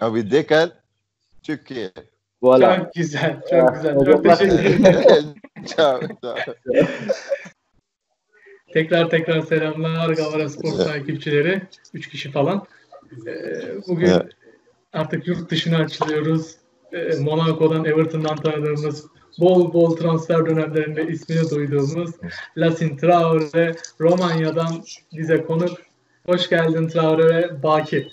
Abi Dekel, Türkiye. Voilà. Çok güzel, çok güzel. Çok teşekkür ederim. ciao, ciao. Tekrar tekrar selamlar Gavara Spor takipçileri. Üç kişi falan. Ee, bugün evet. artık yurt dışına açılıyoruz. Ee, Monaco'dan, Everton'dan tanıdığımız bol bol transfer dönemlerinde ismini duyduğumuz Lasin Traore Romanya'dan bize konuk. Hoş geldin Traore ve Baki.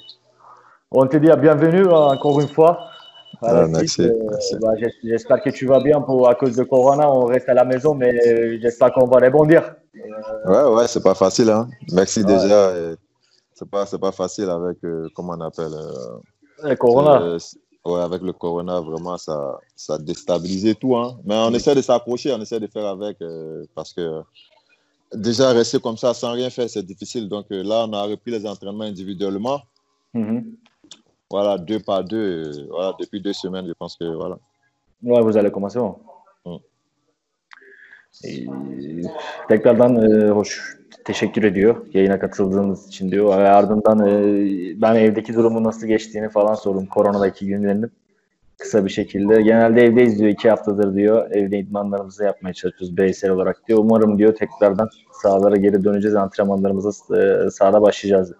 On te dit bienvenue encore une fois. Ah, merci, euh, merci. Bah, j'espère que tu vas bien pour, à cause de Corona. On reste à la maison, mais j'espère qu'on va rebondir. Ouais, ouais, c'est pas facile. Hein. Merci ouais. déjà. C'est pas, pas facile avec, euh, comment on appelle euh, Le Corona. Euh, ouais, avec le Corona, vraiment, ça, ça a déstabilisé tout. Hein. Mais on essaie de s'accrocher, on essaie de faire avec euh, parce que déjà rester comme ça sans rien faire, c'est difficile. Donc euh, là, on a repris les entraînements individuellement. Mm -hmm. Voilà, deux par deux. Voilà, depuis deux semaines, je pense que voilà. Ouais, vous allez commencer. Bon. tekrardan e, hoş teşekkür ediyor yayına katıldığınız için diyor. Ve ardından e, ben evdeki durumu nasıl geçtiğini falan sordum koronadaki günlerini kısa bir şekilde. Genelde evdeyiz diyor iki haftadır diyor. Evde idmanlarımızı yapmaya çalışıyoruz bireysel olarak diyor. Umarım diyor tekrardan sahalara geri döneceğiz antrenmanlarımıza e, sahada başlayacağız.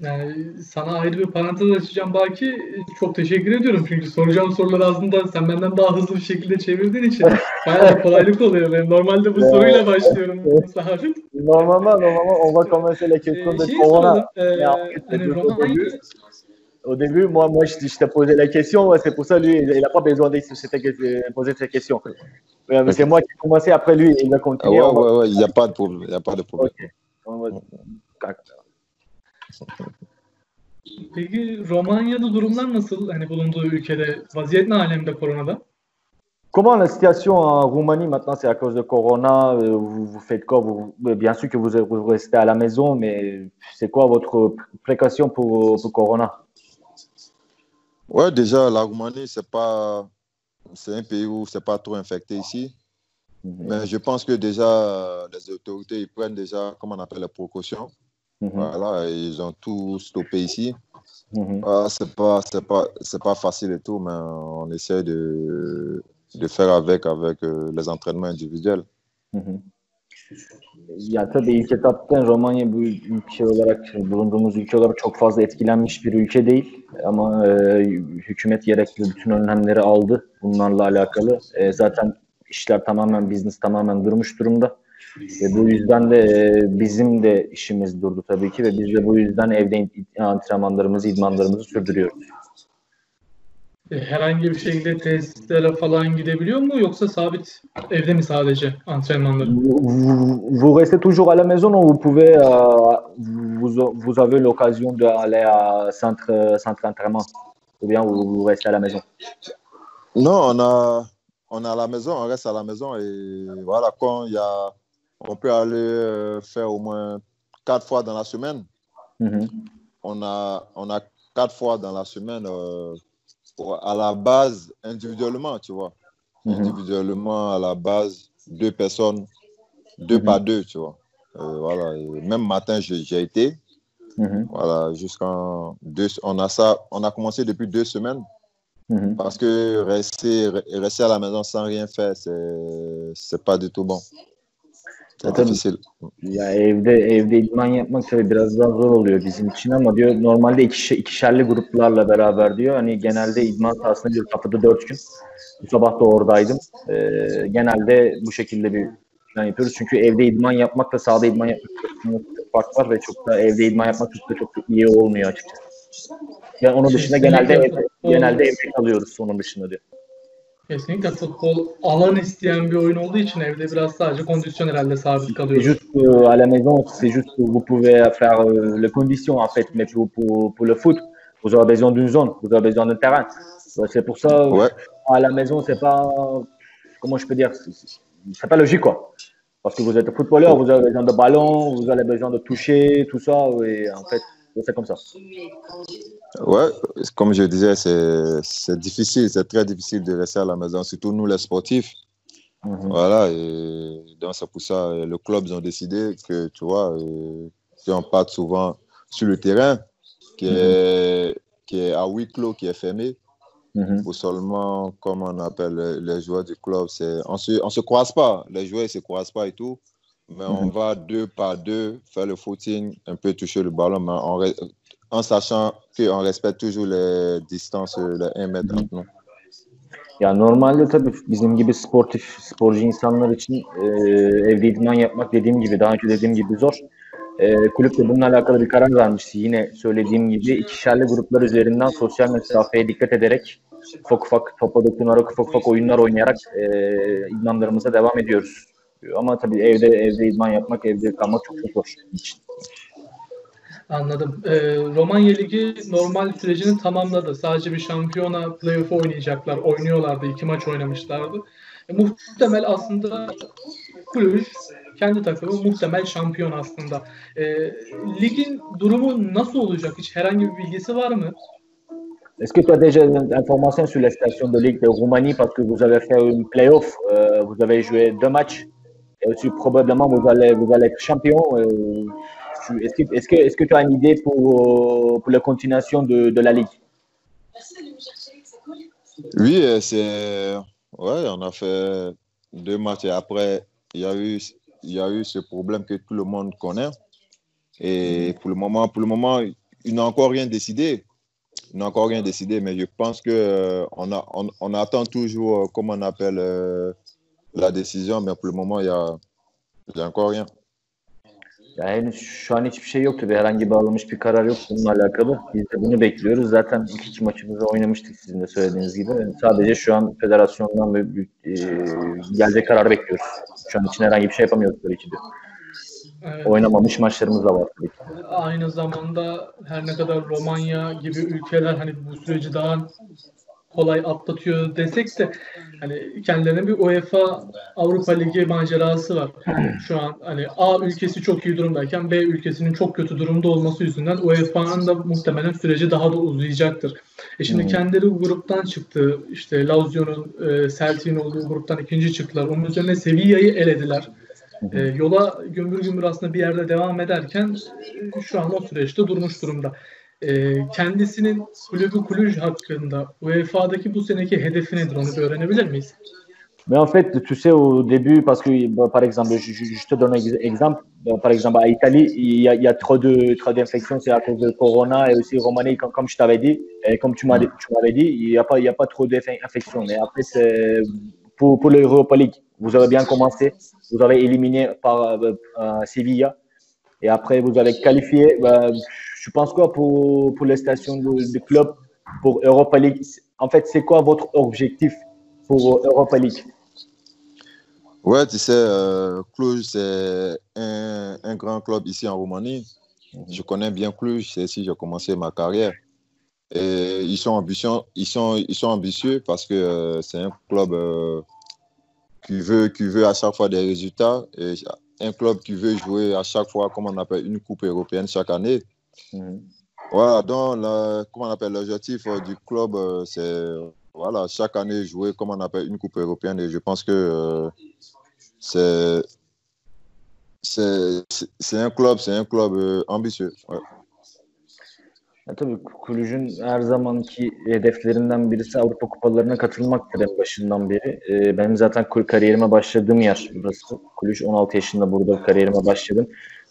Yani sana ayrı bir parantez açacağım belki. Çok teşekkür ediyorum çünkü soracağım soruları aslında sen benden daha hızlı bir şekilde çevirdiğin için bayağı kolaylık oluyor. Ben normalde bu soruyla başlıyorum. Normalement, normalement, on va commencer la question de. Ee, hani Au début, moi, moi, je, je t'ai posé la question. C'est pour ça, lui, il n'a pas besoin de poser cette question. Mais c'est moi qui ai commencé après lui. Il a continué. Ah ouais, ouais, ouais, il n'y a pas de problème. Il n'y a pas de problème. Peki Romanya'da durumlar nasıl? Hani bulunduğu ülkede vaziyet ne alemde koronada? Comment la situation en Roumanie maintenant? C'est à cause de Corona euh, vous, vous faites quoi? Vous, Bien sûr que vous, vous, restez à la maison, mais c'est quoi votre précaution pour, pour Corona? Ouais, déjà la Roumanie c'est pas c'est un pays où c'est pas trop infecté ici, mm -hmm. mais je pense que déjà les autorités ils prennent déjà comment on appelle les précautions. Mm -hmm. Voilà, ils ont tout stoppé ici. Mm -hmm. ah, c'est pas, c'est pas, c'est pas facile et tout, mais on essaie de, de faire avec avec euh, les entraînements individuels. Hı hı. Ya tabii ilk etapta Romanya bu ülke olarak bulunduğumuz ülke olarak çok fazla etkilenmiş bir ülke değil ama e, hükümet gerekli bütün önlemleri aldı bunlarla alakalı. E, zaten işler tamamen business tamamen durmuş durumda. Ve bu yüzden de e, bizim de işimiz durdu tabii ki ve biz de bu yüzden evde antrenmanlarımızı, idmanlarımızı sürdürüyoruz. E, herhangi bir şekilde tesislere falan gidebiliyor mu yoksa sabit evde mi sadece antrenmanlar? Vous restez toujours à la maison ou vous pouvez euh, vous, vous avez l'occasion d'aller à centre centre d'entraînement ou bien vous, vous restez à la maison? Non, on a on est à la maison, on reste à la maison et voilà quand il y a on peut aller euh, faire au moins quatre fois dans la semaine. Mm -hmm. on, a, on a quatre fois dans la semaine euh, à la base, individuellement, tu vois. Mm -hmm. Individuellement, à la base, deux personnes, deux mm -hmm. par deux, tu vois. Euh, voilà. Et même matin, j'ai été. Voilà, jusqu'en deux. On a ça, on a commencé depuis deux semaines. Parce que rester, rester à la maison sans rien faire, c'est pas du tout bon. Ya tabii, ya evde evde idman yapmak tabii biraz daha zor oluyor bizim için ama diyor normalde iki, ikişerli gruplarla beraber diyor hani genelde idman sahasında bir haftada dört gün. Bu sabah da oradaydım. Ee, genelde bu şekilde bir plan yapıyoruz. Çünkü evde idman yapmakla sahada idman yapmak fark var ve çok da evde idman yapmak çok da çok iyi olmuyor açıkçası. Yani onun dışında genelde evde, genelde evde kalıyoruz onun dışında diyor. Kesinlikle futbol alan isteyen bir oyun olduğu için evde biraz sadece kondisyon herhalde sabit kalıyor. Juste à la maison, c'est juste que vous pouvez faire euh, les conditions en fait, mais pour, pour, pour le foot, vous aurez besoin d'une zone, vous aurez besoin d'un terrain. C'est pour ça, ouais. à la maison, c'est pas, comment je peux dire, c'est pas logique quoi. Parce que vous êtes footballeur, vous avez besoin de ballon, vous avez besoin de toucher, tout ça, et en fait, c'est comme ça. Ouais, comme je disais, c'est difficile, c'est très difficile de rester à la maison, surtout nous les sportifs. Mm -hmm. Voilà, et donc c'est pour ça le club ils ont décidé que tu vois, qu'on parte souvent sur le terrain. qui, est, qui est à huis clos, qui est fermé. Mm-hmm. Pour seulement, comme on appelle les joueurs du club, on ne se, on se croise pas. Les joueurs ne se croisent pas et tout. Mais on va deux par deux faire le footing, un peu toucher le ballon, mais en, en sachant qu'on respecte toujours les distances, les 1 mètre entre nous. Ya normalde tabii bizim gibi sportif, sporcu insanlar için e, evde idman yapmak dediğim gibi, daha önce dediğim gibi zor. E, kulüp de bununla alakalı bir karar vermişti. Yine söylediğim gibi ikişerli gruplar üzerinden sosyal mesafeye dikkat ederek ufak ufak topa dokunarak, ufak ufak oyunlar oynayarak e, idmanlarımıza devam ediyoruz. Ama tabii evde evde idman yapmak, evde kalmak çok çok zor. Anladım. Ee, Romanya Ligi normal sürecini tamamladı. Sadece bir şampiyona playoff oynayacaklar. Oynuyorlardı. iki maç oynamışlardı. E, muhtemel aslında Kulüp kendi takımı muhtemel şampiyon aslında. E, ligin durumu nasıl olacak? Hiç herhangi bir bilgisi var mı? Est-ce que tu as déjà des informations sur la station de Ligue de Roumanie parce que vous avez fait une playoff, euh, vous avez joué deux matchs et probablement vous allez, vous allez être champion. Euh, Est-ce que, est que, que, tu as une idée pour, pour la continuation de, de la Ligue? Oui, euh, c'est. Ouais, on a fait deux matchs et après, il y a eu, il y a eu ce problème que tout le monde connaît. Et pour le moment, pour le moment, il n'a encore rien décidé. N'a encore rien décidé, mais je pense que euh, on, a, on, on, attend toujours, euh, comment on appelle, euh, la décision, mais pour le moment, il n'y a, il y a encore rien. Yani henüz şu an hiçbir şey yoktu. Bir herhangi bir alınmış bir karar yok bununla alakalı. Biz de bunu bekliyoruz. Zaten ilk iki maçımızda oynamıştık sizin de söylediğiniz gibi. Yani sadece şu an federasyondan ve e, gelecek karar bekliyoruz. Şu an için herhangi bir şey yapamıyoruz tabii ki de. Evet. Oynamamış maçlarımız da var tabii ki. Aynı zamanda her ne kadar Romanya gibi ülkeler hani bu süreci daha kolay atlatıyor desek de hani kendilerine bir UEFA Avrupa Ligi macerası var. Şu an hani A ülkesi çok iyi durumdayken B ülkesinin çok kötü durumda olması yüzünden UEFA'nın da muhtemelen süreci daha da uzayacaktır. E şimdi hmm. kendileri bu gruptan çıktı. İşte Lazio'nun, e, Celtic'in olduğu gruptan ikinci çıktılar. Onun üzerine Sevilla'yı elediler. E, yola gümbür gümbür aslında bir yerde devam ederken şu an o süreçte durmuş durumda. E, kendisinin kulübü Kulüj? Mais en fait, tu sais, au début, parce que, bah, par exemple, je, te donne un exemple. Bah, par exemple, à Italie, il y a, trop d'infections, c'est à cause de Corona et aussi Roumanie, comme, comme je t'avais dit, et comme tu m'avais dit, il n'y a pas, il y a pas trop d'infections. Mais après, c'est pour, pour l'Europa League, vous avez bien commencé, vous avez éliminé par euh, euh, Sevilla, et après vous avez qualifié. Bah, je pense quoi pour, pour les stations de, de, club pour Europa League? En fait, c'est quoi votre objectif pour Europa League? Ouais, tu sais, euh, Cluj, c'est un, un, grand club ici en Roumanie. Mhm. Je connais bien Cluj, c'est ici que j'ai commencé ma carrière. Et ils sont ambitieux, ils sont, ils sont ambitieux parce que euh, c'est un club euh, qui, veut, qui veut à chaque fois des résultats. Et un club qui veut jouer à chaque fois, comme on appelle, une coupe européenne chaque année. Mhm. Voilà, donc, la, comment on appelle l'objectif euh, du club, euh, c'est voilà, chaque année jouer, comme on appelle, une Coupe européenne. Et je pense que euh, c'est c'est un club, c'est un club euh, ambitieux. Ya tabii kulücün her zamanki hedeflerinden birisi Avrupa Kupalarına katılmaktır en başından beri. Ee, benim zaten kariyerime başladığım yer burası. Kulüç 16 yaşında burada kariyerime başladım.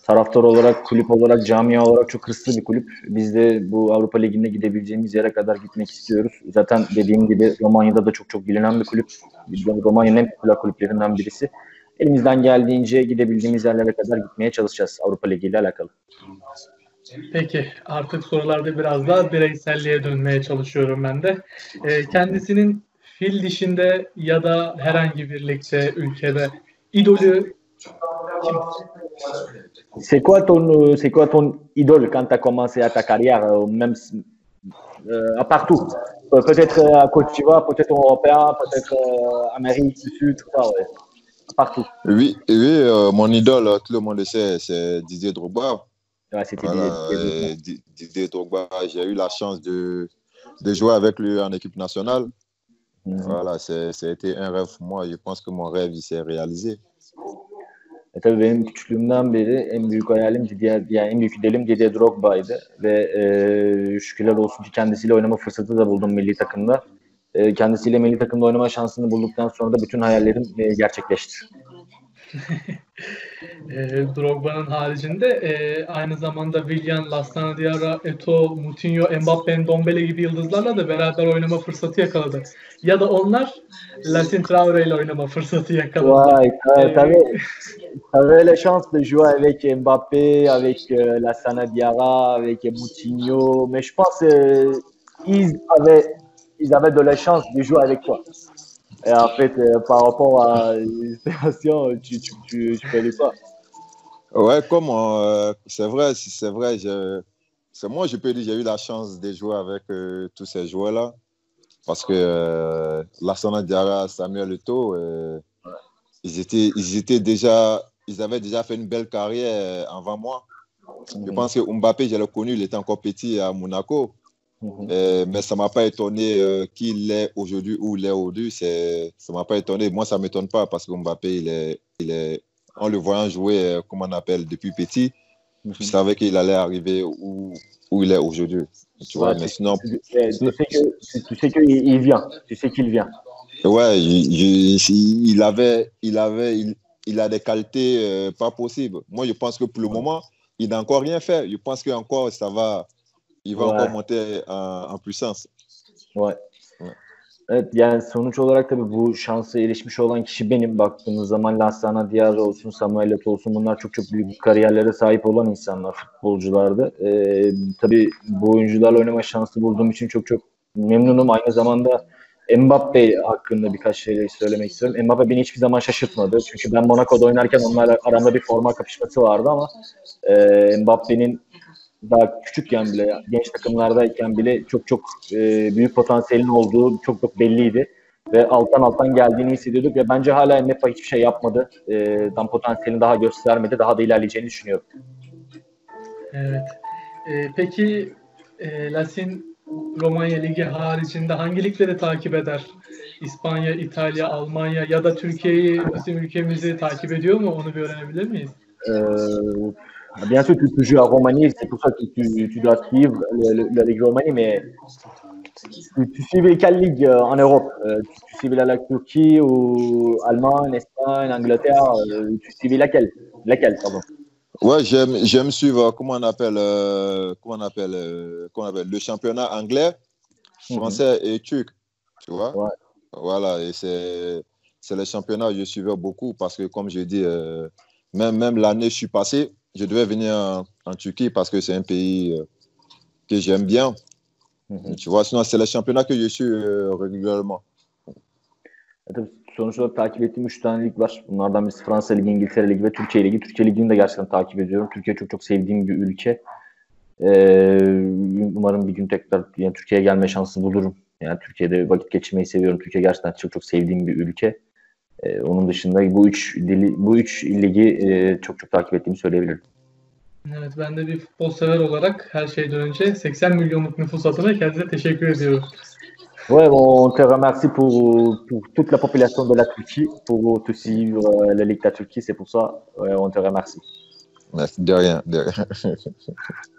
Taraftar olarak, kulüp olarak, camia olarak çok hırslı bir kulüp. Biz de bu Avrupa Ligi'nde gidebileceğimiz yere kadar gitmek istiyoruz. Zaten dediğim gibi Romanya'da da çok çok bilinen bir kulüp. Romanya'nın en popüler kulüplerinden birisi. Elimizden geldiğince gidebildiğimiz yerlere kadar gitmeye çalışacağız Avrupa Ligi ile alakalı. Peki artık sorularda biraz daha bireyselliğe dönmeye çalışıyorum ben de. E, kendisinin fil dişinde ya da herhangi bir ligde, ülkede idolü kim? C'est quoi ton, c'est quoi ton idole quand tu as commencé à ta carrière, euh, même euh, partout Peut-être à Côte d'Ivoire, peut-être européen, peut-être euh, Amérique du Sud, tout ça, ouais. Partout. Oui, oui euh, mon idole, tout le monde le sait, c'est Didier Drogba. Ouais, c'était voilà, Didier, Didier Drogba. J'ai eu la chance de, de jouer avec lui en équipe nationale. Mm -hmm. Voilà, été un rêve pour moi. Je pense que mon rêve, il s'est réalisé. E tabii benim küçüklüğümden beri en büyük hayalim Didier, yani en büyük idealim Didier Drogba'ydı ve e, şükürler olsun ki kendisiyle oynama fırsatı da buldum milli takımda. E, kendisiyle milli takımda oynama şansını bulduktan sonra da bütün hayallerim e, gerçekleşti. e, Drogba'nın haricinde e, aynı zamanda Willian, Lassana Diarra, Eto, Moutinho, Mbappe, Dombele gibi yıldızlarla da beraber oynama fırsatı yakaladı. Ya da onlar Latin Traore ile oynama fırsatı yakaladı. Ouais, euh, t'avais, t'avais la chance de jouer avec Mbappé, avec euh, Lassana Diarra, avec Moutinho, mais je pense euh, ils avaient ils avaient de la chance de jouer avec toi. Et en fait, euh, par rapport à l'inspiration, tu, tu, tu, tu fais quoi Ouais, comme euh, c'est vrai, c'est vrai, c'est moi, je peux dire, j'ai eu la chance de jouer avec euh, tous ces joueurs-là. Parce que euh, Lassana Diarra, Samuel euh, ouais. ils, étaient, ils étaient déjà, ils avaient déjà fait une belle carrière avant moi. Mmh. Je pense que Mbappé, je l'ai connu, il était encore petit à Monaco. Mmh. Euh, mais ça ne m'a pas étonné euh, qu'il est aujourd'hui où il est aujourd'hui. Ça ne m'a pas étonné. Moi, ça ne m'étonne pas parce que Mbappé, il est, il est, en le voyant jouer, euh, comme on appelle, depuis petit, mmh. je savais qu'il allait arriver où, où il est aujourd'hui. Tu vois, ouais, mais sinon. Tu, tu, sais que, tu sais qu'il vient. Tu sais qu'il vient. Ouais, il, il, il, avait, il, avait il, il a des qualités pas possibles. Moi, je pense que pour le moment, il n'a encore rien fait. Je pense qu'encore, ça va il va ouais. encore monter en, en puissance. Ouais. Evet yani sonuç olarak tabii bu şansa erişmiş olan kişi benim. Baktığınız zaman Lassana Diaz olsun, Samuel Eto'o olsun bunlar çok çok büyük kariyerlere sahip olan insanlar, futbolculardı. Ee, tabii bu oyuncularla oynama şansı bulduğum için çok çok memnunum. Aynı zamanda Mbappe hakkında birkaç şey söylemek istiyorum. Mbappe beni hiçbir zaman şaşırtmadı. Çünkü ben Monaco'da oynarken onlarla aramda bir forma kapışması vardı ama e, Mbappe'nin daha küçükken bile, genç takımlardayken bile çok çok e, büyük potansiyelin olduğu çok çok belliydi. Ve alttan alttan geldiğini hissediyorduk ve bence hala Mbappe hiçbir şey yapmadı. E, tam potansiyelini daha göstermedi. Daha da ilerleyeceğini düşünüyorum. Evet. E, peki e, Lasin Romanya Ligi haricinde hangi ligleri takip eder? İspanya, İtalya, Almanya ya da Türkiye'yi, bizim ülkemizi takip ediyor mu? Onu bir öğrenebilir miyiz? Ee, Bien sûr, tu, tu joues à Roumanie, c'est pour ça que tu, tu dois suivre le, le, la Ligue Roumanie, mais tu, tu suivais quelle ligue euh, en Europe? Euh, tu, tu, suivais la, la, Turquie ou Allemagne, Espagne, Angleterre euh, Tu suivais laquelle? Laquelle, pardon? Ouais, j'aime, j'aime suivre, comment on appelle, euh, comment on appelle, comment on appelle, le championnat anglais, français mm -hmm. et turc, tu vois? Ouais. Voilà, et c'est, c'est le championnat que je suivais beaucoup parce que, comme je dis, même, même l'année je suis passé, je devais venir en, en Turquie parce que c'est un pays euh, que j'aime bien. Mm -hmm. Tu vois, sinon c'est le championnat que je suis euh, régulièrement. Sonuç olarak takip ettiğim 3 tane lig var. Bunlardan birisi Fransa Ligi, İngiltere Ligi ve Türkiye Ligi. Türkiye Ligi'ni de gerçekten takip ediyorum. Türkiye çok çok sevdiğim bir ülke. Ee, umarım bir gün tekrar yani Türkiye'ye gelme şansı bulurum. Yani Türkiye'de vakit geçirmeyi seviyorum. Türkiye gerçekten çok çok sevdiğim bir ülke. Ee, onun dışında bu üç dili, bu üç ligi e, çok çok takip ettiğimi söyleyebilirim. Evet ben de bir futbol sever olarak her şeyden önce 80 milyonluk nüfus adına kendisine teşekkür ediyorum. Ouais, on te remercie pour, pour toute la population de la Turquie pour te suivre la Ligue de la Turquie. C'est pour ça, ouais, on te remercie. Merci, de rien, de rien.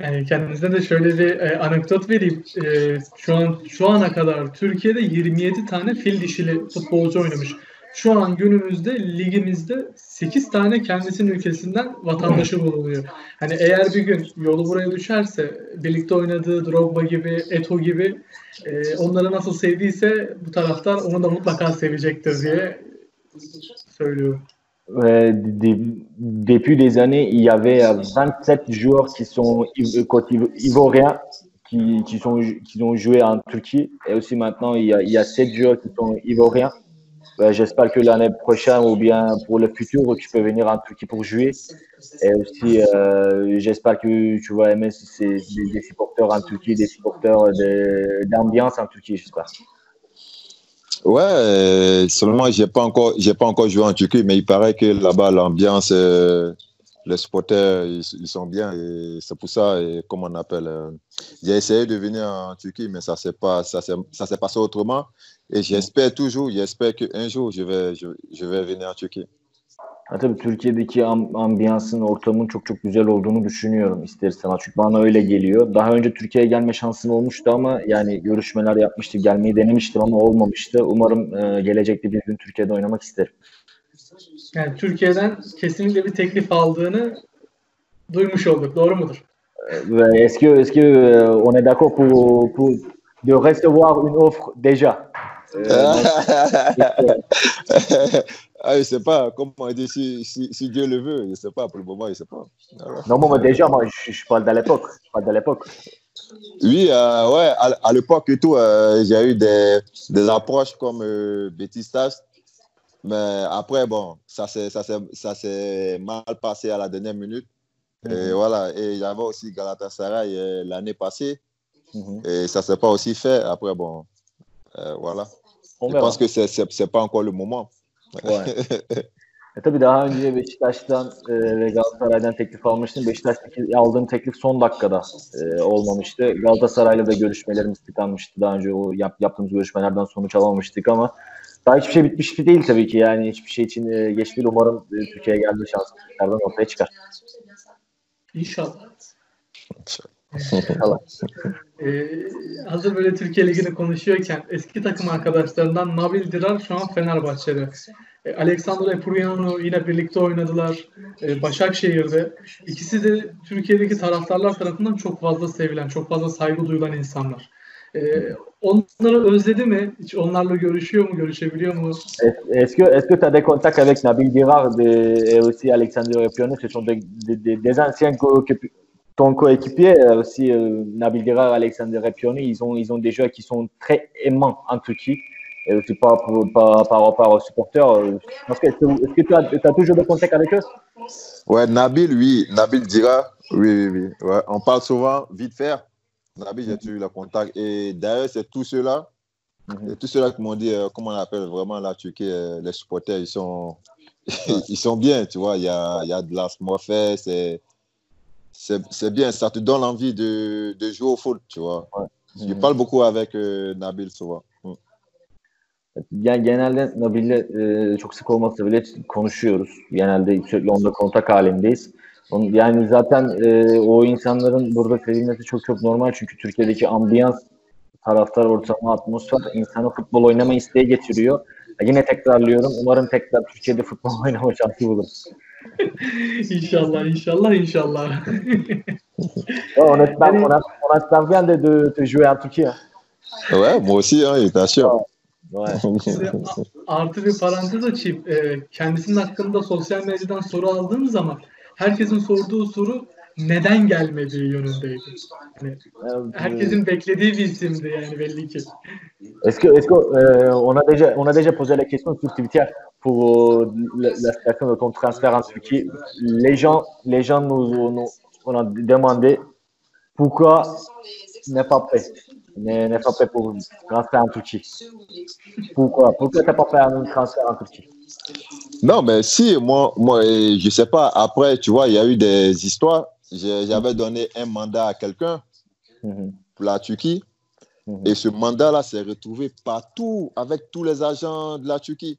Yani kendinize de şöyle bir e, anekdot vereyim. E, şu an şu ana kadar Türkiye'de 27 tane fil dişili futbolcu oynamış. Şu an günümüzde ligimizde 8 tane kendisinin ülkesinden vatandaşı bulunuyor. Hani eğer bir gün yolu buraya düşerse birlikte oynadığı Drogba gibi, Eto gibi e, onları nasıl sevdiyse bu taraftar onu da mutlaka sevecektir diye söylüyorum. Euh, depuis des années, il y avait 27 joueurs qui sont ivoiriens qui, qui, sont, qui ont joué en Turquie. Et aussi maintenant, il y a, il y a 7 joueurs qui sont ivoiriens. Euh, J'espère que l'année prochaine ou bien pour le futur, tu peux venir en Turquie pour jouer. Et aussi, euh, j'espère que tu vas aimer des, supporters en Turquie, des supporters d'ambiance en Turquie, j'espère. Ouais, seulement j'ai pas encore, j'ai pas encore joué en Turquie, mais il paraît que là-bas l'ambiance, euh, les supporters, ils, sont bien et c'est pour ça, et comme on appelle, euh, j'ai essayé de venir en Turquie, mais ça s'est pas, ça s'est, passé autrement. Et j'espère toujours, j'espère qu'un jour je vais, je, vais venir en Turquie. Ha, tabii Türkiye'deki ambiyansın, ortamın çok çok güzel olduğunu düşünüyorum ister istemez. Çünkü bana öyle geliyor. Daha önce Türkiye'ye gelme şansım olmuştu ama yani görüşmeler yapmıştı, gelmeyi denemiştim ama olmamıştı. Umarım e, gelecekte bir gün Türkiye'de oynamak isterim. Yani Türkiye'den kesinlikle bir teklif aldığını duymuş olduk. Doğru mudur? Ve est-ce que, est-ce que euh, on est d'accord pour, pour de recevoir une offre déjà? Ah, je ne sais pas, comment on dit, si, si, si, Dieu le veut, je ne sais pas, pour le moment, je ne sais pas. Alors. Non, moi, déjà, moi, je, je parle de l'époque. Je parle de l'époque. Oui, euh, ouais, à, à l'époque et tout, euh, j'ai eu des, des approches comme euh, Bétistas, mais après, bon, ça s'est mal passé à la dernière minute. Mm -hmm. Et voilà, et il y avait aussi Galatasaray euh, l'année passée, mm -hmm. et ça ne s'est pas aussi fait. Après, bon, euh, voilà. On je pense que ce n'est pas encore le moment. Vay. e tabii daha önce Beşiktaş'tan e, ve Galatasaray'dan teklif almıştım. Beşiktaş'taki aldığım teklif son dakikada e, olmamıştı. Galatasaray'la da görüşmelerimiz tıkanmıştı. Daha önce o yap, yaptığımız görüşmelerden sonuç alamamıştık ama daha hiçbir şey bitmiş değil tabii ki. Yani hiçbir şey için e, geç değil. Umarım e, Türkiye'ye gelme şansı tekrardan ortaya çıkar. İnşallah. İnşallah. Ee, hazır böyle Türkiye Ligi'ni konuşuyorken eski takım arkadaşlarından Nabil Dirar şu an Fenerbahçe'de. E, Alexander Epuriano yine birlikte oynadılar e, Başakşehir'de. İkisi de Türkiye'deki taraftarlar tarafından çok fazla sevilen, çok fazla saygı duyulan insanlar. E, onları özledi mi? Hiç onlarla görüşüyor mu? Görüşebiliyor mu? Est-ce que est-ce que tu as des contacts avec Nabil Dirar de, et aussi Alexander Epuriano? Ce sont des, des, des anciens ton coéquipier, aussi euh, Nabil Dirar, Alexander Epioni, ils ont, ils ont des joueurs qui sont très aimants en Turquie. Et aussi par, par, par rapport aux supporters. Est-ce que, est que tu as, as, toujours des contacts avec eux? Ouais, Nabil, oui. Nabil Dirar, oui, oui, oui. Ouais. On parle souvent, vite faire. Nabil, j'ai toujours eu le contact. Et d'ailleurs, c'est tous ceux-là, mm -hmm. tous ceux-là qui m'ont dit, euh, comment on appelle vraiment la Turquie, euh, les supporters, ils sont, ils sont bien, tu vois. Il y a, il y a de l'asmorphée, c'est c'est bien, ça te donne envie de, de jouer au foot, tu vois. Ouais. Je parle beaucoup avec euh, Nabil souvent. Yani genelde Nabil'le e, çok sık olmasa bile konuşuyoruz. Genelde sürekli onunla kontak halindeyiz. Yani zaten e, o insanların burada sevilmesi çok çok normal çünkü Türkiye'deki ambiyans, taraftar ortamı, atmosfer insanı futbol oynama isteği getiriyor. Yine tekrarlıyorum. Umarım tekrar Türkiye'de futbol oynama şansı bulur. İnşallah, inşallah, inşallah. on espère, on, a, on espère bien de, de, de jouer en Turquie. Ouais, moi aussi, hein, bien sûr. Şimdi artı bir parantez açayım. Ee, kendisinin hakkında sosyal medyadan soru aldığım zaman herkesin sorduğu soru neden gelmediği yönündeydi. Yani herkesin beklediği bir isimdi yani belli ki. Est-ce que, est-ce que euh, on a déjà on a déjà posé la question sur Twitter pour la, la situation de ton transfert en Turquie. Les gens les gens nous, nous on a demandé pourquoi n'est pas prêt n'est pas prêt pour transfert en Turquie. Pourquoi Pourquoi tu n'as pas fait un transfert en Turquie? Non, mais si, moi, moi je ne sais pas. Après, tu vois, il y a eu des histoires. J'avais donné un mandat à quelqu'un pour la Turquie. -hmm. Et ce mandat-là s'est retrouvé partout avec tous les agents de la Turquie.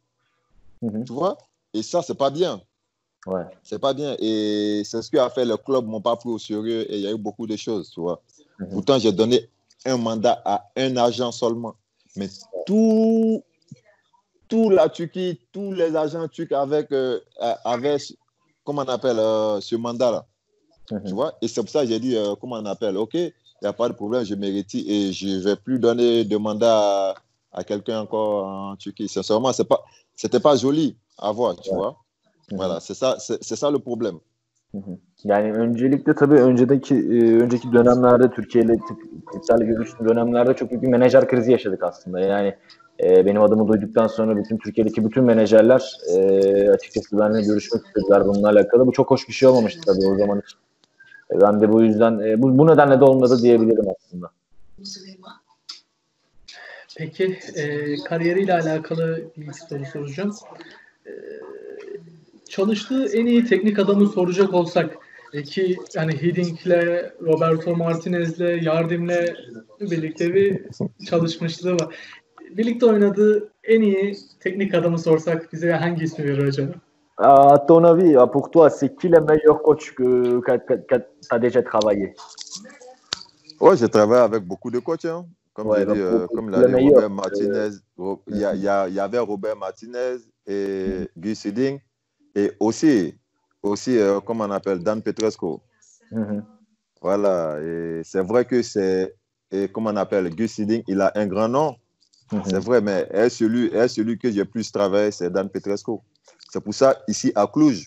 -hmm. Tu vois? Et ça, c'est pas bien. Ouais. C'est pas bien. Et c'est ce qui a fait le club m'ont pas pris au sérieux et il y a eu beaucoup de choses, tu vois. Pourtant, j'ai donné un mandat à un agent seulement. Mais tout, tout la Turquie, tous les agents turcs avec, euh, avec comment on appelle euh, ce mandat-là. Mm -hmm. Tu vois Et c'est pour ça que j'ai dit, euh, comment on appelle Ok, il n'y a pas de problème, je mérite et je ne vais plus donner de mandat à, à quelqu'un encore en Turquie. Sincèrement, ce n'était pas, pas joli à voir, tu ouais. vois. Mm -hmm. Voilà, c'est ça, c'est ça le problème. Hı hı. Yani öncelikle tabii öncedeki önceki dönemlerde Türkiye ile iptal görüştüğüm dönemlerde çok büyük bir menajer krizi yaşadık aslında. Yani e, benim adımı duyduktan sonra bütün Türkiye'deki bütün menajerler e, açıkçası benimle görüşmek istediler bununla alakalı. Bu çok hoş bir şey olmamıştı tabii o zaman için. E, ben de bu yüzden e, bu, bu nedenle de olmadı diyebilirim aslında. Peki e, kariyeriyle alakalı bir soru soracağım. E, çalıştığı en iyi teknik adamı soracak olsak ki yani Hidding'le, Roberto Martinez'le, Yardim'le birlikte bir çalışmışlığı var. Birlikte oynadığı en iyi teknik adamı sorsak bize hangi ismi verir acaba? À ton avis, pour toi, c'est qui le meilleur coach que, que, que, que tu as déjà travaillé? Ouais, je travaille avec beaucoup de coachs. Hein. Comme, ouais, dit, euh, comme l'a dit Robert Martinez, il y, a, il, y a, il y, avait Robert Martinez et mm. Guy Siding, et aussi, aussi euh, comment on appelle, Dan Petresco. Mm -hmm. Voilà, et c'est vrai que c'est, et comment on appelle, Guy Siding, il a un grand nom, mm -hmm. c'est vrai, mais est celui, est celui que j'ai plus travaillé, c'est Dan Petresco. C'est pour ça, ici à Cluj,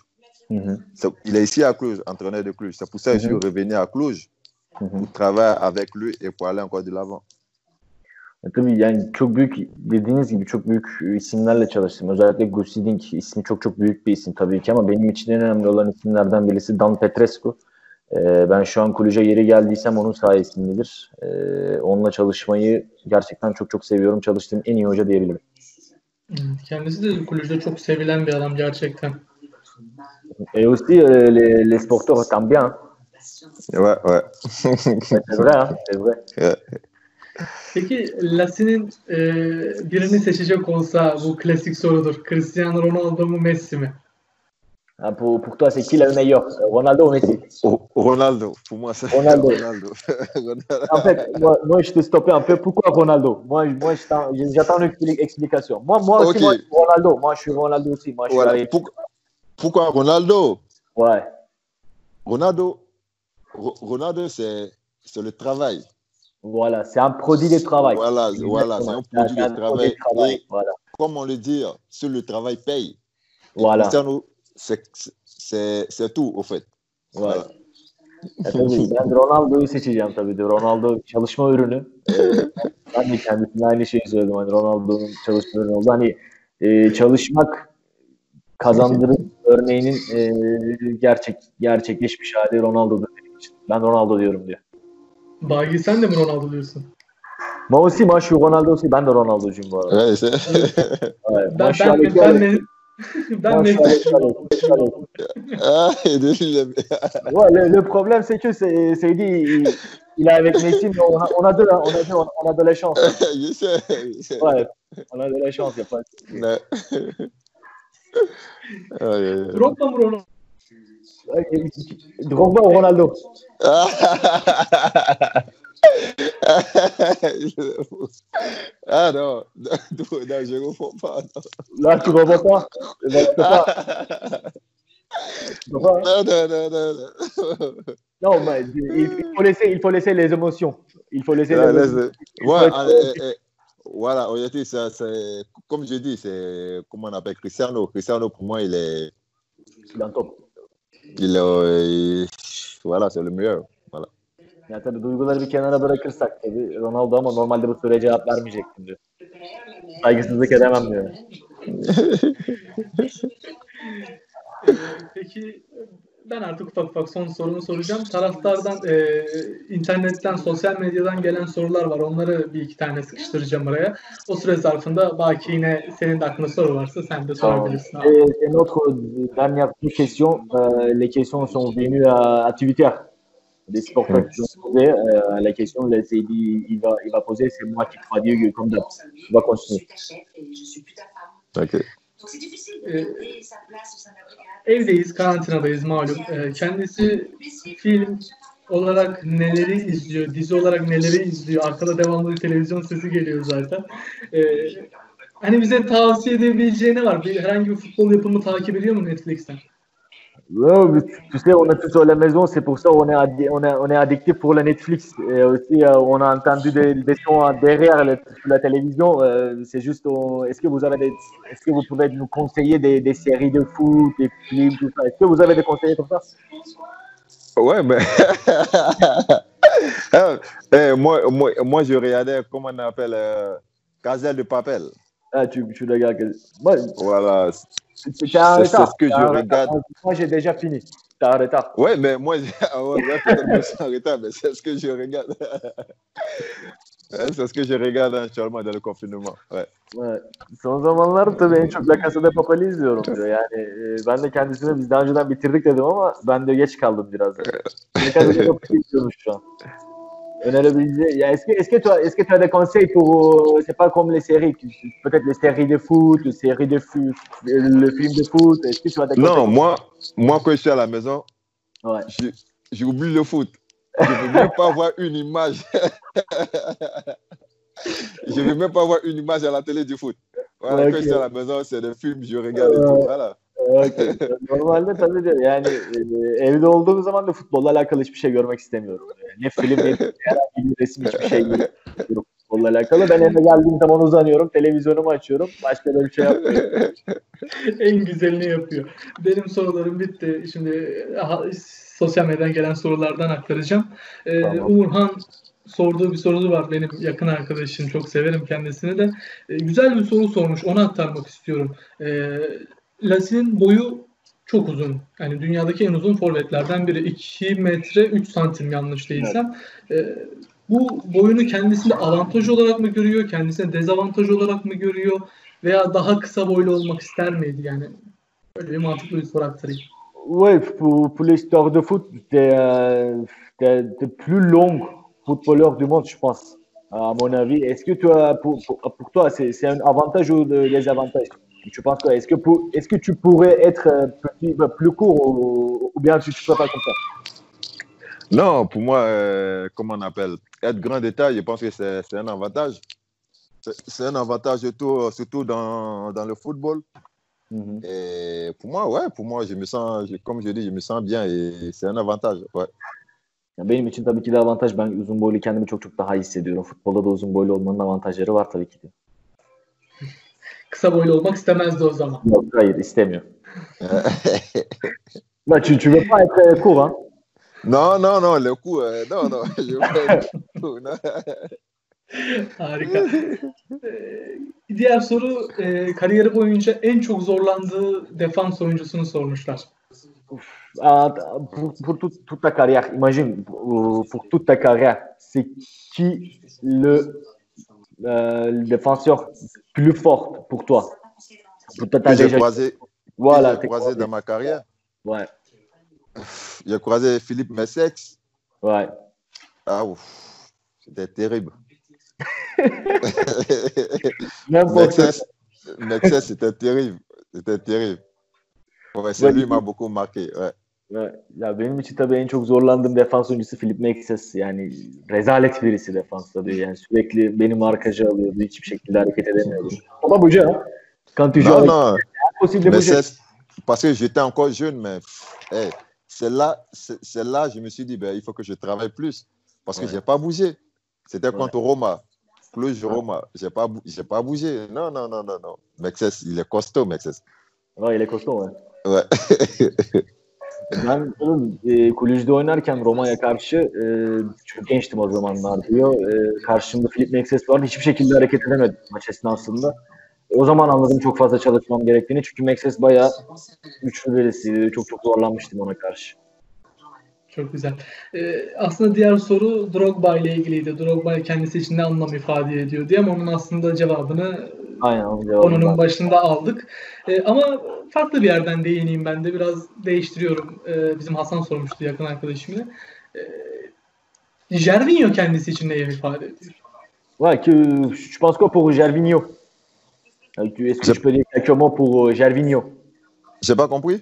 -hmm. il est ici à Cluj, entraîneur de Cluj. C'est pour ça que je suis revenu à Cluj pour travailler avec lui et pour aller encore de l'avant. Tabii yani çok büyük dediğiniz gibi çok büyük isimlerle çalıştım. Özellikle Gusidink ismi çok çok büyük bir isim tabii ki ama benim için en önemli olan isimlerden birisi Dan Petrescu. Ee, ben şu an kulüce yeri geldiysem onun sayesindedir. Ee, onunla çalışmayı gerçekten çok çok seviyorum. Çalıştığım en iyi hoca diyebilirim. Kendisi de kulüpte çok sevilen bir adam gerçekten. Et aussi euh, les, les sporteurs t'aiment bien. Ouais, ouais. c'est vrai, hein, c'est vrai. Peki Lasin'in e, birini seçecek olsa bu klasik sorudur. Cristiano Ronaldo mu Messi mi? Ah, pour, pour toi, c'est qui le meilleur? Ronaldo ou Messi? Ronaldo, pour moi, c'est Ronaldo. Ronaldo. en fait, moi, moi, je te stoppé un peu. Pourquoi Ronaldo? Moi, moi j'attends une explication. Moi, moi aussi, moi, je suis Ronaldo. Moi, je suis Ronaldo aussi. Moi, je suis Voilà. avec- Pour- pourquoi Ronaldo? Ouais. Ronaldo, Ro- Ronaldo c'est le travail. Voilà, c'est un produit de travail. Voilà, voilà, c'est un produit de travail. Et Voilà. comme on le dit, si le travail paye, et Voilà. Cristiano, c'est c'est- c'est tout, au fait. Voilà. Ya tabii ben de Ronaldo'yu seçeceğim tabii de. Ronaldo çalışma ürünü. Ee, ben de kendisine aynı şeyi söyledim. Hani Ronaldo'nun çalışma ürünü oldu. Hani e, çalışmak kazandırır örneğinin e, gerçek gerçekleşmiş hali Ronaldo'dur benim için. Ben Ronaldo diyorum diyor. Bagi sen de mi Ronaldo diyorsun? Moi aussi, moi je suis Ronaldo aussi. Ben de Ronaldo'cuyum bu arada. C'est- Ouais. Ben, Moi, je suis ben, ben, ben, ben Charlotte. Charlotte. ah, il Ouais, le, le problème, c'est que c'est c'est dit, il, il est avec Messi, mais on a, on a de la, on a de, on a de la chance. je sais, je sais. Ouais, on a de la chance, il n'y a pas de. Drogba mı Ronaldo? Drogba ou Ronaldo? Ah non, non, non, je ne comprends pas. Là, tu ne comprends pas. Là, tu peux pas. Tu peux pas. Non, non, non, non. non. Non, mais il, faut laisser, il faut laisser les émotions. Il faut laisser Là, les émotions. ouais, eh, eh, voilà, en réalité, ça, c'est, comme je dis, c'est, comment on appelle Cristiano. Cristiano, pour moi, il est, top. il est, euh, il- voilà, c'est le meilleur. Yani tabii duyguları bir kenara bırakırsak tabii Ronaldo ama normalde bu soruya cevap vermeyecektim diyor. Saygısızlık edemem diyor. Peki ben artık ufak ufak son sorumu soracağım. Taraftardan, e, internetten, sosyal medyadan gelen sorular var. Onları bir iki tane sıkıştıracağım araya. O süre zarfında belki yine senin de aklında soru varsa sen de sorabilirsin. abi. Et, et notre dernière question, euh, les questions sont venues à, à Twitter. Posé euh, la question, là, dit, il va, il va poser, c'est moi qui traduis comme d'hab. On va continuer. Ok. Ee, evdeyiz, karantinadayız malum. Ee, kendisi film olarak neleri izliyor, dizi olarak neleri izliyor. Arkada devamlı bir televizyon sesi geliyor zaten. Ee, hani bize tavsiye edebileceği ne var? Bir, herhangi bir futbol yapımı takip ediyor mu Netflix'ten? Ouais, mais tu sais, on est tous à la maison, c'est pour ça qu'on est, on est, on est addicté pour la Netflix. Et aussi, euh, on a entendu des, des sons derrière le- sur la télévision. Euh, c'est juste, est-ce que vous avez des, est-ce que vous pouvez nous conseiller des, des séries de foot, des films, tout ça? Est-ce que vous avez des conseils comme ça? Ouais, mais. Ah, eh, moi, moi, moi, je regardais, comment on appelle, euh, de Papel. Ah, tu, tu le regardes. Voilà. C'est c'est un C'est- ce que je regarde. Moi, j'ai déjà fini. T'as un retard. Ouais, mais moi, que je suis en retard, mais c'est ce que je regarde. C'est ce que je regarde actuellement dans le confinement. Ouais. Evet. Son zamanlarda tabii en çok La Casa de Papel'i izliyorum diyor. Yani e, ben de kendisine biz daha önceden bitirdik dedim ama ben de geç kaldım biraz. La Casa de Papel'i izliyormuş şu an. Est-ce que, est-ce que, tu as, est-ce que tu as des conseils pour, euh, c'est pas comme les séries, peut-être les séries de foot, les séries de foot, le film de foot, est-ce que tu as des conseils? Non, moi, moi quand je suis à la maison, ouais. j'oublie le foot. Je ne veux même pas avoir une image. je ne veux même pas avoir une image à la télé du foot. Voilà, okay. Quand je suis à la maison, c'est des films, je regarde et tout. Voilà. Okay. Normalde tabii de yani e, evde olduğum zaman da futbolla alakalı hiçbir şey görmek istemiyorum. Ne film ne herhangi bir resim hiçbir şey yok futbolla alakalı. Ben eve geldiğim zaman uzanıyorum, televizyonumu açıyorum. Başka da bir şey yapmıyorum. en güzelini yapıyor. Benim sorularım bitti. Şimdi aha, sosyal medyadan gelen sorulardan aktaracağım. Ee, tamam. Uğurhan sorduğu bir sorusu var benim yakın arkadaşım. Çok severim kendisini de. Ee, güzel bir soru sormuş. Onu aktarmak istiyorum. Ee, Lasin'in boyu çok uzun. Yani dünyadaki en uzun forvetlerden biri. 2 metre 3 santim yanlış değilsem. Evet. Ee, bu boyunu kendisinde avantaj olarak mı görüyor? Kendisine dezavantaj olarak mı görüyor? Veya daha kısa boylu olmak ister miydi? Yani böyle bir mantıklı bir soru aktarayım. Oui, pour, pour l'histoire de foot, t'es es, es, plus long footballeur du monde, je pense, à mon avis. Est-ce que as, pour, pour, pour toi, c'est un avantage ou des désavantage Tu penses quoi? Est-ce que, est -ce que tu pourrais être petit, plus court ou, ou bien tu ne peux pas comme ça Non, pour moi, euh, comment on appelle? Être grand détail, je pense que c'est un avantage. C'est un avantage surtout, surtout dans, dans le football. Mm -hmm. Et pour moi, ouais, pour moi, je me sens, comme je dis, je me sens bien et c'est un avantage. Ouais. Benim için tabii ki de avantaj. Ben uzun boylu kendimi çok çok daha hissediyorum. Futbolda da uzun boylu olmanın avantajları var tabii ki de. Kısa boylu olmak istemezdi o zaman. Yok, hayır istemiyor. Bah, tu, tu veux pas être court, hein Non, non, non, le coup, euh, non, non. Je veux non. Harika. Diğer soru e, kariyeri boyunca en çok zorlandığı defans oyuncusunu sormuşlar. Uh, pour, pour toute, toute, ta carrière, imagine, pour, pour toute ta carrière, c'est qui le, euh, le, défenseur plus fort pour toi que j'ai croisé, voilà, croisé, croisé dans ma carrière Ouais. J'ai croisé Philippe Messex. Ouais. Ah, ouf, c'était terrible. Mexès, c'était terrible. C'était terrible. Ouais, c'est lui m'a beaucoup marqué. Ouais. Ya benim için tabii en çok zorlandığım defans oyuncusu Philip Mexes. Yani rezalet birisi defansta diyor. Yani sürekli benim markajı alıyordu. Hiçbir şekilde hareket edemiyordu. Ama bu ha. Quand tu non, non. Mais c'est parce que j'étais encore jeune, mais hey, c'est là, c'est là, je me suis dit, ben, il faut que je travaille plus. Parce que ouais. n'ai pas bougé. C'était contre ouais. Roma. Plus Roma. Je n'ai pas, pas bougé. Non, non, non, non, non. Mexes, il est costaud, Mexes. Ouais, il est costaud, ouais. Ouais. ben e, Kulüc'de oynarken Roma'ya karşı e, çok gençtim o zamanlar diyor. E, karşımda Filip Mexes vardı. Hiçbir şekilde hareket edemedim maç esnasında. O zaman anladım çok fazla çalışmam gerektiğini. Çünkü Mexes bayağı güçlü birisiydi. Çok çok zorlanmıştım ona karşı. Çok güzel. Ee, aslında diğer soru Drogba ile ilgiliydi. Drogba kendisi için ne anlam ifade ediyor diye ama onun aslında cevabını Aynen, onun başında aldık. Ee, ama farklı bir yerden değineyim ben de. Biraz değiştiriyorum. Ee, bizim Hasan sormuştu yakın arkadaşımla. Ee, Gervinho kendisi için ne ifade ediyor? Ouais, que, je pense quoi pour Gervinho Est-ce que tu peux dire quelques mots pour Gervinho J'ai pas compris.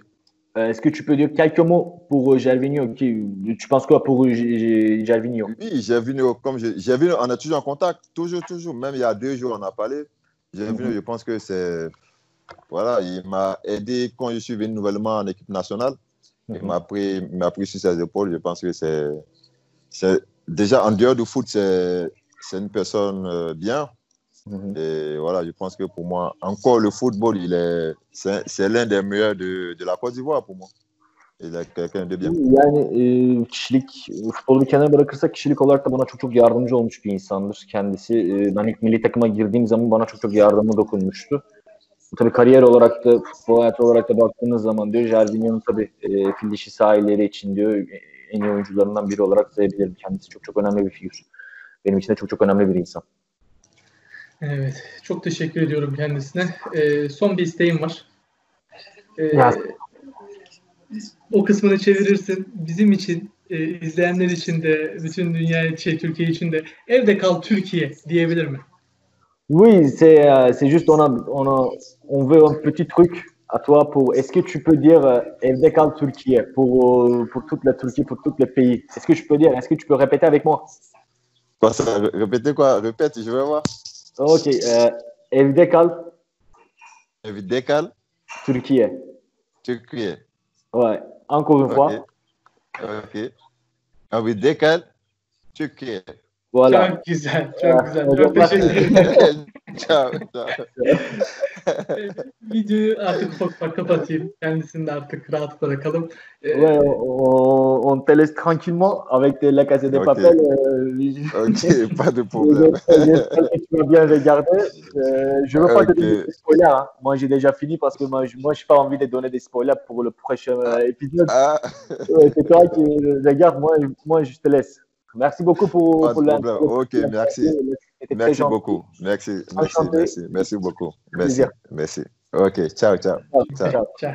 Euh, Est-ce que tu peux dire quelques mots pour qui, Tu penses quoi pour Gervinho Oui, Gervinho, comme je, on est toujours en contact, toujours, toujours. Même il y a deux jours, on a parlé. Gervinho, mm -hmm. je pense que c'est. Voilà, il m'a aidé quand je suis venu nouvellement en équipe nationale. Mm -hmm. Il m'a pris, pris sur ses épaules. Je pense que c'est. Déjà, en dehors du foot, c'est une personne euh, bien. Mm -hmm. Et voilà, je pense que pour moi, encore le football, il est, c'est l'un des meilleurs de, de la Côte d'Ivoire pour moi. Il est quelqu'un de bien. Yani e, kişilik, futbolu bir kenara bırakırsak kişilik olarak da bana çok çok yardımcı olmuş bir insandır kendisi. E, ben ilk milli takıma girdiğim zaman bana çok çok yardımı dokunmuştu. Tabii kariyer olarak da, futbol hayatı olarak da baktığınız zaman diyor, Jervinho'nun tabii e, fil dişi sahilleri için diyor, en iyi oyuncularından biri olarak sayabilirim. Kendisi çok çok önemli bir figür. Benim için de çok çok önemli bir insan. Evet, çok teşekkür ediyorum kendisine. Ee, son bir isteğim var. Ee, o kısmını çevirirsin. Bizim için e, izleyenler için de, bütün dünya şey, Türkiye için de evde kal Türkiye diyebilir mi? Oui, c'est euh, c'est juste on a, on a on veut un petit truc à toi pour. Est-ce que tu peux dire euh, evde kal Türkiye pour euh, pour toute la Turquie, pour tous les pays. Est-ce que je peux dire Est-ce que tu peux répéter avec moi Quoi ça Répétez quoi Répète, je vais voir. Ok. Euh, evde kal Evde kal Türkiye. Türkiye. Ouais. Encore une fois. Ok. Evde kal Türkiye. Voilà. Çok güzel, çok güzel. Çok teşekkür ederim. ciao, ciao. Videoyu artık ufak kapatayım. Kendisini de artık rahat bırakalım. Ee, Ouais, on, on te laisse tranquillement avec la casse des Ok. papels. euh, Ok, pas de problème. J'espère que tu vas bien regarder. Euh, je veux pas te Ok. donner des spoilers. hein. Moi, j'ai déjà fini parce que moi, je j'ai pas envie de donner des spoilers pour le prochain euh, épisode. Ah, c'est toi qui regarde. Moi, moi, je te laisse. Merci beaucoup pour, pas de pour problème. Ok, merci. C'était Merci beaucoup. Merci, merci, merci, merci beaucoup. Merci, merci. Ok. Ciao. Ciao. Ciao. ciao.